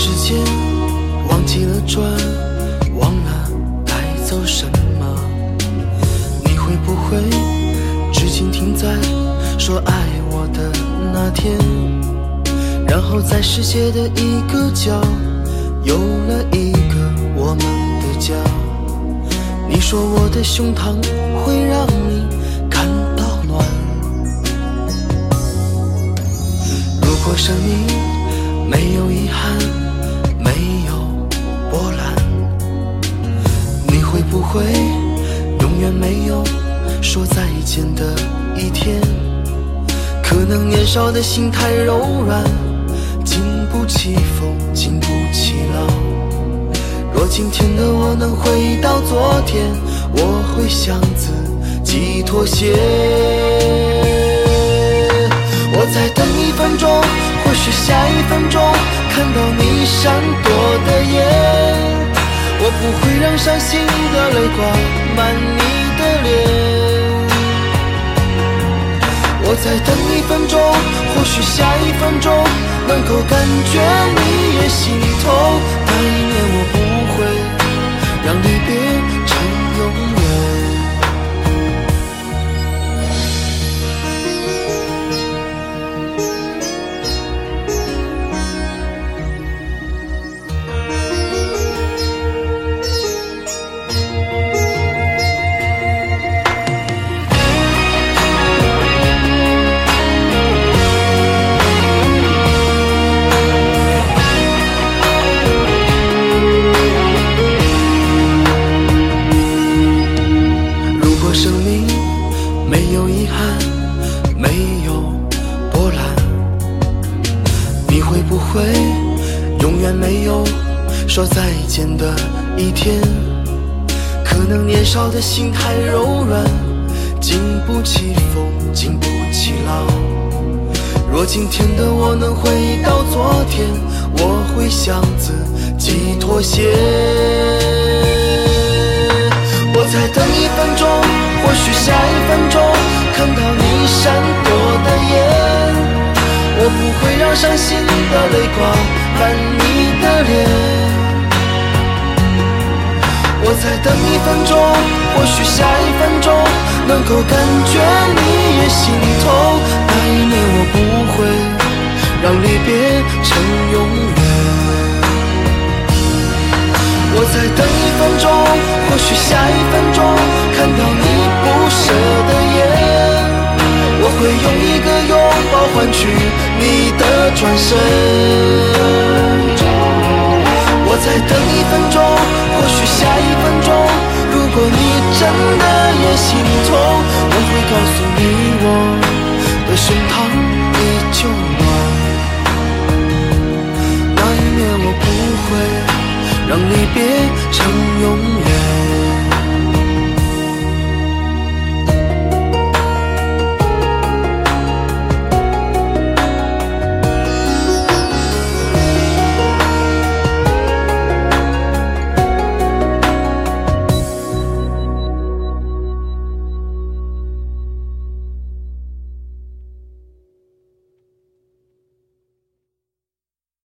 时间忘记了转，忘了带走什么？你会不会至今停在说爱我的那天？然后在世界的一个角，有了一个我们的家。你说我的胸膛会让会永远没有说再见的一天？可能年少的心太柔软，经不起风，经不起浪。若今天的我能回到昨天，我会向自己妥协。我再等一分钟，或许下一分钟看到你闪。不会让伤心的泪挂满你的脸。我再等一分钟，或许下一分钟能够感觉你也心如果生命没有遗憾，没有波澜，你会不会永远没有说再见的一天？可能年少的心太柔软，经不起风，经不起浪。若今天的我能回到昨天，我会向自己妥协。我再等一分钟，许下一分钟看到你闪躲的眼。我不会让伤心的泪挂满你的脸。我再等一分钟，或许下一分钟能够感觉你也心痛。那一年我不会让离别成永远。我再等一分钟，或许下一分深，我在等。